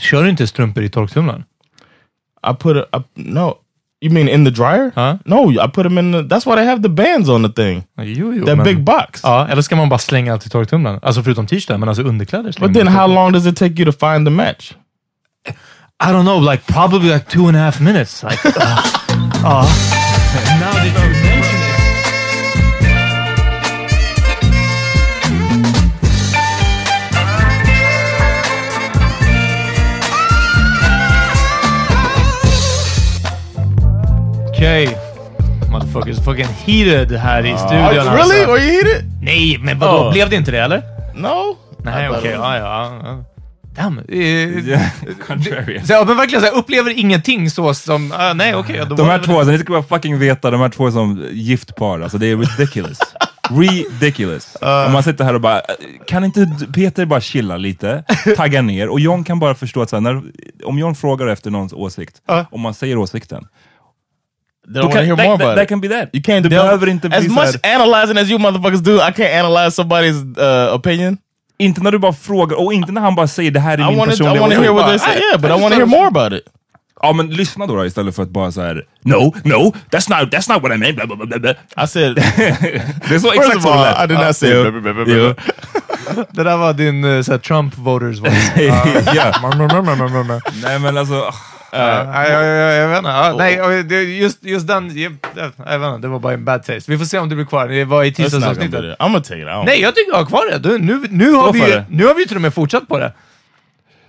Kör du inte strumpor i torktumlaren? I put it. I, no, you mean in the dryer? Huh? No, I put them in. The, that's why they have the bands on the thing. Jo, jo, That men- big box. Ja, eller ska man bara slänga allt i torktumlaren? Alltså förutom t-shirten, men alltså underkläder But then how long does it take you to find the match? I don't know, like probably like two and a half minutes. Like, uh, uh, now that you Motherfuckers fucking heated här i studion really? alltså. Were you heated? Nej, men vadå? Oh. Blev det inte det eller? No. Nej, okej. it was- Ja, ja, ja. Damn. Eh, Contrarian. så, ja, men verkligen, så jag upplever ingenting så som... ah, nej, okej. då De här två, alltså, ni ska bara fucking veta, de här två som gift par, alltså det är ridiculous. ridiculous. Om man sitter här och bara, kan inte Peter bara chilla lite, tagga ner, och John kan bara förstå att så här, när, om John frågar efter någons åsikt, Ja. om man säger åsikten, They don't want to hear that, more that, about that it. can be that. You can't. Det behöver inte as bli så much analyzing as you motherfuckers do. I can't analyze somebody's uh, opinion. inte när du bara frågar, och inte när han bara säger det här är I min want to. I personliga want to hear what they åsikt. say. Yeah, but I just want to hear more about it. Ja men lyssna då, då istället för att bara så här. No, no, that's not, that's not what I meant. Blah, blah, blah, blah. I said. Det är så exakt så det lät. I did not say. Jo. blah, blah, blah, blah, Jo. blah. Det där var din uh, såhär, Trump voters voice. Ja. Nej men alltså, Ja, nej, jag, jag, jag vet inte. Ja, nej, just, just den, jag, jag vet inte, det var bara en bad taste. Vi får se om det blir kvar. Det var i tisdagsavsnittet. I'm gonna take it. Don't Nej, jag tycker jag har kvar det. Du, Nu, nu, har vi, det. nu har vi till och med fortsatt på det.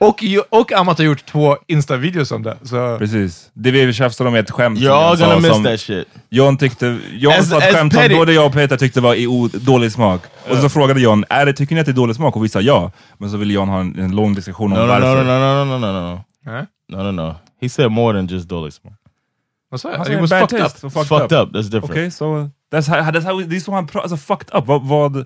Och, och Amat har gjort två Insta-videos om det. Så. precis. Det vi tjafsade om är ett skämt. som Y'all John sa gonna miss som that shit. John tyckte, John As- sa ett skämt som både jag och Peter tyckte var i o- dålig smak. Och så frågade John, är det, tycker ni att det är dålig smak? Och vi sa ja. Men så ville John ha en, en lång diskussion om No, no, varför. no, no, no, no, no, no, no, Nej. no, no, no. He said more than just Dolly Small. Vad sa jag? It was fucked up. It's fucked, fucked up. up. That's different. Okej, så... That's how, that's how, det är så han pratar, alltså fucked up. Vad... vad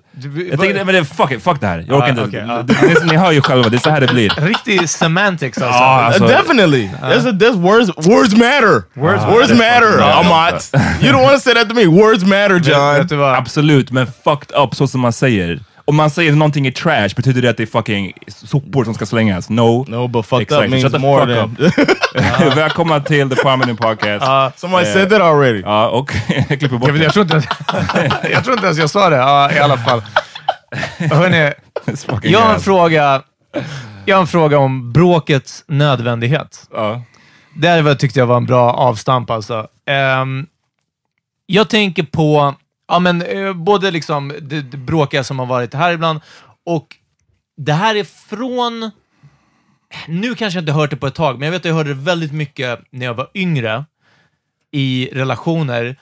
jag tänkte, men det, fuck it, fuck det här. Jag Ah, orkar inte. ja. det, ni hör ju själva, det är så här det blir. Riktig semantics alltså. Ja, alltså- Uh, definitely. There's a, there's words. Words matter. Words words matter. Amat. You don't want to say that to me. Words matter, John. vet? Absolut, men fucked up så som man säger. Om man säger någonting är trash, betyder det att det är fucking sopor som ska slängas? No. No, but fucked Exakt. up means Shut the more fuck than. Välkomna till The Prominent Podcast. Somebody Eh, said that already. Ja, och jag klipper bort Jag, vet, jag, tror inte, ens- jag tror inte ens jag sa det, ja, i alla fall. Det. Fucking jag har en fråga. Jag har en fråga om bråkets nödvändighet. Ja. Det här tyckte jag var en bra avstamp alltså. Ehm, jag tänker på ja, men, eh, både liksom det, det bråkiga som har varit här ibland och det här är från... Nu kanske jag inte hört det på ett tag, men jag vet att jag hörde det väldigt mycket när jag var yngre i relationer.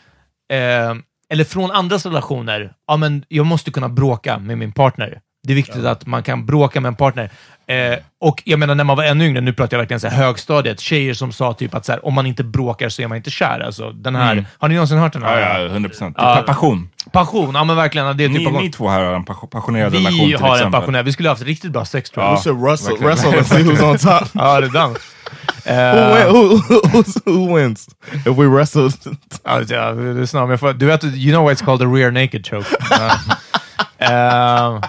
Eh, eller från andras relationer. Ja, men jag måste kunna bråka med min partner. Det är viktigt att man kan bråka med en partner. Eh, och jag menar, när man var ännu yngre, nu pratar jag verkligen så här, högstadiet, tjejer som sa typ att så här, om man inte bråkar så är man inte kär. Alltså, den här, Har ni någonsin hört den här? Ja, ja, 100 procent. Ja. Passion. Passion, ja men verkligen. Det är typ Ni, passion. ni två här har en pas- passionerad relation Vi till har en passionär. Vi skulle ha haft riktigt bra sex tror jag. We Ja. should wrestle, verkligen. wrestle and see who's on top. Ja, det är dans. Who, Eh, win, who, who, who wins if we wrestle? ja, det- ja, det är snart, men jag får, du vet, you know why it's called a rear naked choke. Ja. Eh,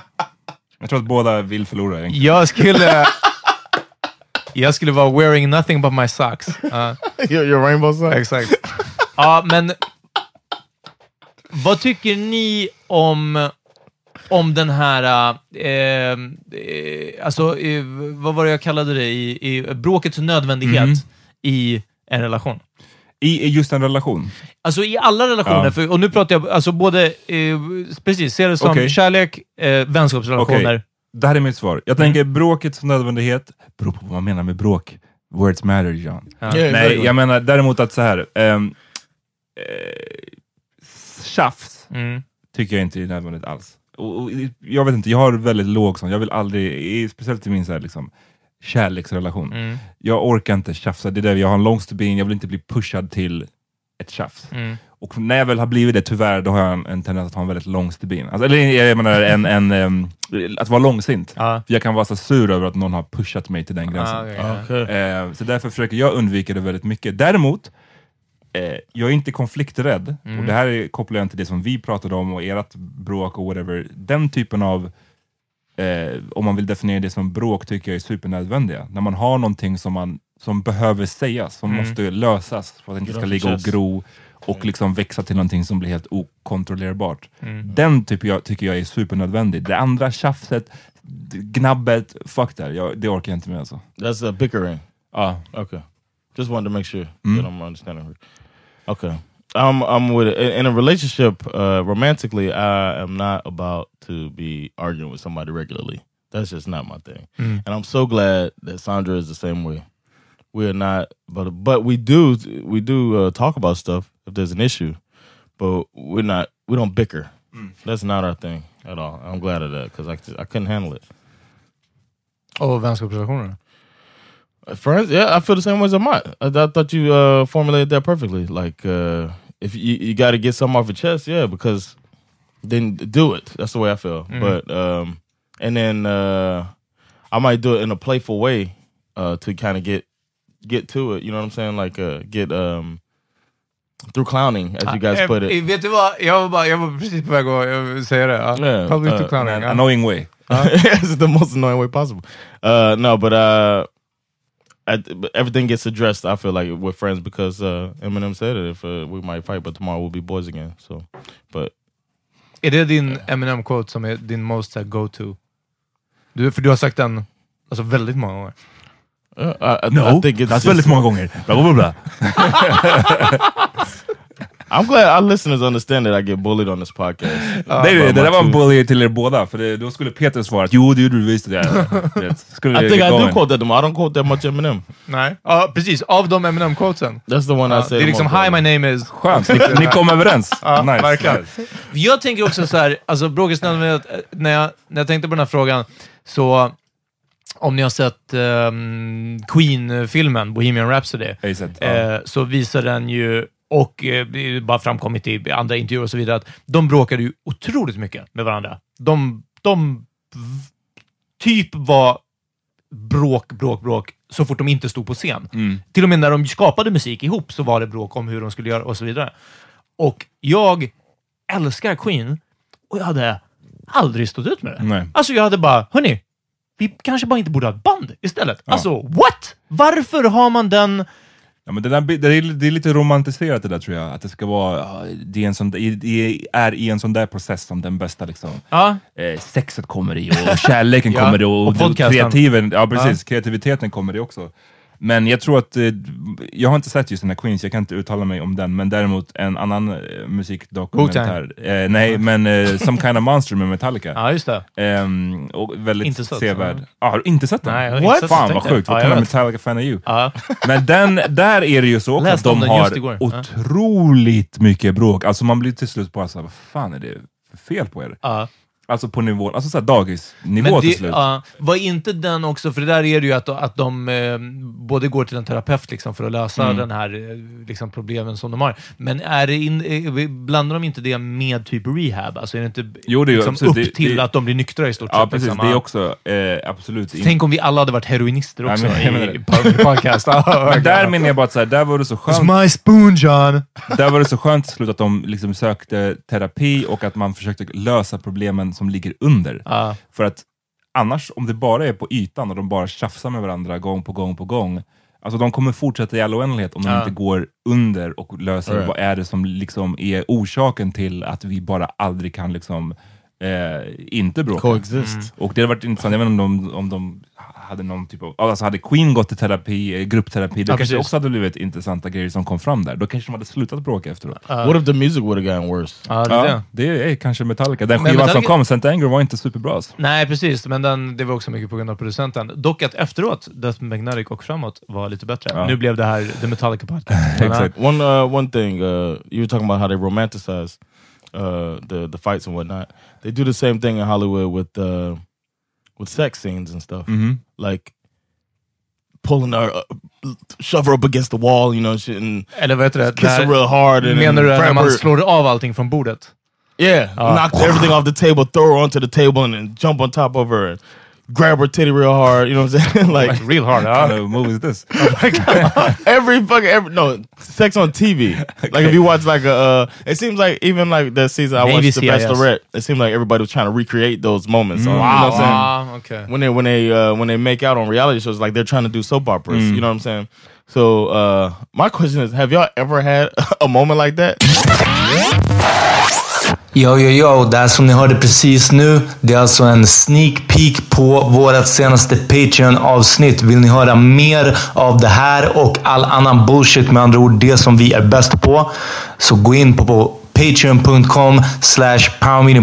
Jag tror att båda vill förlora egentligen. jag skulle... Jag skulle vara wearing nothing but my socks. Ja. your, your rainbow socks? Exakt. Ja, men vad tycker ni om, om den här, eh, eh, alltså, eh, vad var det jag kallade det, i, i bråkets nödvändighet Mhm. i en relation? I, just en relation. Alltså i alla relationer, Ja. för, och nu pratar jag alltså både, eh, precis, se det som Okej. kärlek, eh, vänskapsrelationer. Okej. Det här är mitt svar. Jag tänker bråkets nödvändighet beror på vad man menar med bråk. Words matter, John. Ja. Yeah, Nej, jag menar däremot att så här. ehm, eh, tjafs Mm. tycker jag inte är nödvändigt alls. Och, och, jag vet inte, jag har väldigt låg sån. Jag vill aldrig, speciellt i min så här, liksom, kärleksrelation. Mm. Jag orkar inte tjafsa. Det är där jag har en lång stubin, jag vill inte bli pushad till ett tjafs. Mm. Och när jag väl har blivit det, tyvärr, då har jag en, en tendens att ha en väldigt lång stubin. Alltså, eller jag menar, en, en, ehm, att vara långsint. Ja. För jag kan vara så sur över att någon har pushat mig till den gränsen. Ah, ja. Okay. Eh, så därför försöker jag undvika det väldigt mycket. Däremot, eh, jag är inte konflikträdd. Mm. Och det här är, kopplar jag till det som vi pratade om och ert bråk och whatever. Den typen av, eh, om man vill definiera det som bråk, tycker jag är supernödvändiga. När man har någonting som, man, som behöver sägas, som Mm. måste lösas för att det inte ska ligga och gro och liksom växa till någonting som blir helt okontrollerbart. Mm. Den typ jag, tycker jag är supernödvändig. Det andra tjafset, gnabbet, fuck där. Jag, det orkar jag inte med alltså. That's a bickering. Ja. Okay. Just wanted to make sure Mm. that I'm understanding. Okay. I'm I'm with it. In, in a relationship, uh, romantically, I am not about to be arguing with somebody regularly. That's just not my thing. Mm. And I'm so glad that Sandra is the same way. We are not, but but we do we do uh, talk about stuff if there's an issue, but we're not we don't bicker. That's not our thing at all. I'm glad of that because I I couldn't handle it. Och vänskapsrelationer? Uh, Friends, yeah, I feel the same way as Amat. I, I thought you uh, formulated that perfectly. Like, uh, if you, you got to get something off your chest, yeah, because then do it. That's the way I feel. But um, and then uh, I might do it in a playful way uh, to kind of get get to it. You know what I'm saying? Like, uh, get um, through clowning, as you guys Eh, put eh, it. Vet du vad? Jag var, bara, jag var precis på väg att eh, säga det. Ja. Yeah, Public uh, to clowning. An annoying way. it's the most annoying way possible. Uh, no, but uh, I, everything gets addressed. I feel like we're friends because uh, Eminem said it. If uh, we might fight, but tomorrow we'll be boys again. So, but Är det din Eminem-quote som är din most uh, go-to? Du, för du har sagt den alltså, väldigt många gånger. uh, I, I, No, I think it's that's just- väldigt många gånger. Bla, bla, bla. I'm glad our listeners understand that I get bullied on this podcast. Nej, nej, by det my där var en bully till er båda, för det, då skulle Peter svara att jo, det gjorde du visst. Det. Du vet, Skulle I det think I do quote them. I don't quote that much Eminem. Nej. Ja, precis. Av de Eminem-quotesen. That's the one I Ja, say. det är the liksom most Hi, my name is... Skönt, ni, ni kom överens. Ja, nice, verkligen. nice. Jag tänker också så här, alltså eh, när jag, när jag tänkte på den här frågan, så om ni har sett ehm, Queen-filmen Bohemian ja. eh, så visar den ju, och eh, bara framkommit i andra intervjuer och så vidare, att de bråkade ju otroligt mycket med varandra. De, de typ var bråk, bråk, bråk så fort de inte stod på scen. Mm. Till och med när de skapade musik ihop så var det bråk om hur de skulle göra och så vidare. Och jag älskar Queen och jag hade aldrig stått ut med det. Nej. Alltså jag hade bara, hörni, vi kanske bara inte borde ha ett band istället. Alltså, what? Varför har man den... Ja, men det, där, det, är, det är lite romantiserat det där tror jag. Att det ska vara, ja, det är, en sån, det är i en sån där process som den bästa liksom, Ja, eh, sexet kommer i och kärleken Ja, kommer i och, och podcasten. kreativen, ja, precis, kreativiteten kommer i också. Men jag tror att, eh, jag har inte sett just den här Queens, jag kan inte uttala mig om den, men däremot en annan eh, musikdokumentär. Eh, nej, men eh, Some kind of monster med Metallica. ja just det. Ehm, och väldigt Inte sett, sevärd. så- Ah, har du inte sett den? Nej, jag har What? inte sett Fan vad sjukt, vad Ja, of vet. Metallica-fan är you? Ja. Men den, där är det ju så också att de har. Ja. otroligt mycket bråk. Alltså man blir till slut bara såhär, vad fan är det för fel på er? Ja. Alltså på nivå, alltså såhär dagisnivå Men till det, slut. ja, var inte den också, för det där är det ju att, att de eh, både går till en terapeut liksom, för att lösa Mm. den här eh, liksom, problemen som de har. Men är det in, eh, blandar de inte det med typ rehab? Alltså är det inte Jo, det är liksom, absolut- upp det- till det- att de blir nyktra i stort Ja, sett? precis. liksom? Det är Ja. också eh, absolut Tänk om vi alla hade varit heroinister också men- jag menar i, på podcast. Ja, Men där menar jag bara att så här, där var det så skönt. It's my spoon, John! Där var det så skönt till slut att de liksom sökte terapi och att man försökte lösa problemen som ligger under. Ja. För att annars, om det bara är på ytan och de bara tjafsar med varandra gång på gång på gång, alltså de kommer fortsätta i all oändlighet om de Ja. inte går under och löser Right. vad är det som liksom är orsaken till att vi bara aldrig kan liksom eh, inte bråka. Coexist. Och det hade varit intressant, jag vet inte om de, om de hade någon typ av, alltså hade Queen gått i terapi, eh, gruppterapi, då Ja, kanske också hade blivit intressanta grejer som kom fram där. Då kanske de hade slutat bråka efteråt. What if the music would have gotten worse? Ja, det är Ja, det. är kanske Metallica. Den skivan som Metallica- kom, Saint Anger, var inte superbra. Alltså. Nej, precis. Men den, det var också mycket på grund av producenten. Dock att efteråt, Death Magnetic och framåt, var lite bättre. Ja. Nu blev det här The Metallica Podcast. Men, Exakt. One uh, one thing uh, you were talking about how they romanticize uh, the the fights and whatnot. They do the same thing in Hollywood with uh, with sex scenes and stuff. Mhm. Like pulling her, uh, shove her up against the wall, you know, shit, and Eller heter det? kiss her real hard. And Menar du när grab man slår av allting från bordet? Yeah, knock everything off the table, throw her onto the table, and then jump on top of her and grab her titty real hard. You know what I'm saying? like Real hard, What ja. kind of movie is this? every fucking every no sex on TV. Like if you watch like a, uh, it seems like even like that season I Maybe watched The CIS. Bachelorette. It seemed like everybody was trying to recreate those moments. on- you know Wow, what I'm saying? ja, okej. When they when they uh, when they make out on reality shows, like they're trying to do soap operas. You know what I'm saying? So uh, my question is, have y'all ever had a moment like that? Ja, ja, ja och det här som ni hörde precis nu, det är alltså en sneak peek på vårt senaste Patreon-avsnitt. Vill ni höra mer av det här och all annan bullshit, med andra ord det som vi är bäst på, så gå in på, på patreon.com slash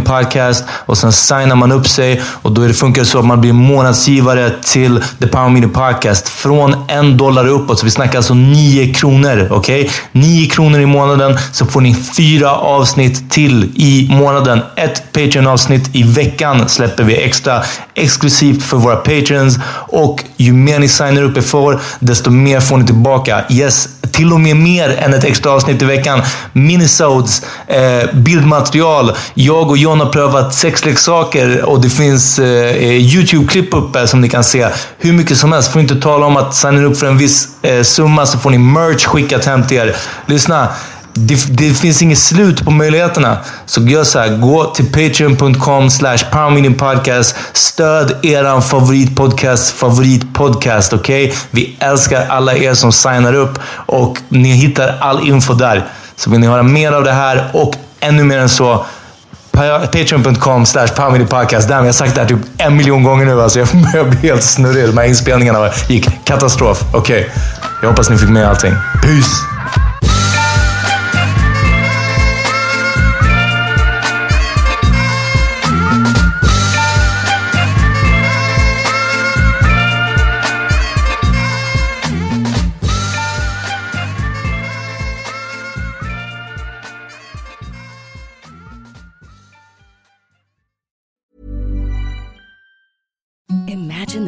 podcast och sen signar man upp sig och då är det funkar det så att man blir månadsgivare till The Power Meeting Podcast från en dollar uppåt. Så vi snackar alltså nio kronor. Okej? Nio kronor i månaden så får ni fyra avsnitt till i månaden. Ett Patreon-avsnitt i veckan släpper vi extra exklusivt för våra patrons och ju mer ni signar upp er för, desto mer får ni tillbaka. Yes, till och med mer än ett extra avsnitt i veckan. Minisodes, eh, bildmaterial. Jag och John har prövat sexleksaker och det finns eh, eh YouTube-klipp uppe som ni kan se. Hur mycket som helst. Får inte tala om att signa upp för en viss eh, summa så får ni merch skickat hem till er. Lyssna. Det, det finns inget slut på möjligheterna. Så gör så här, gå till patreon.com slash podcast. Stöd eran favoritpodcast, favoritpodcast, okej? Vi älskar alla er som signar upp och ni hittar all info där. Så vill ni höra mer av det här och ännu mer än så, Patreon.com slash podcast. Damn, jag har sagt det här typ en miljon gånger nu. Alltså jag börjar bli helt snurrig. De här inspelningarna gick katastrof. Okej, jag hoppas ni fick med allting. Peace!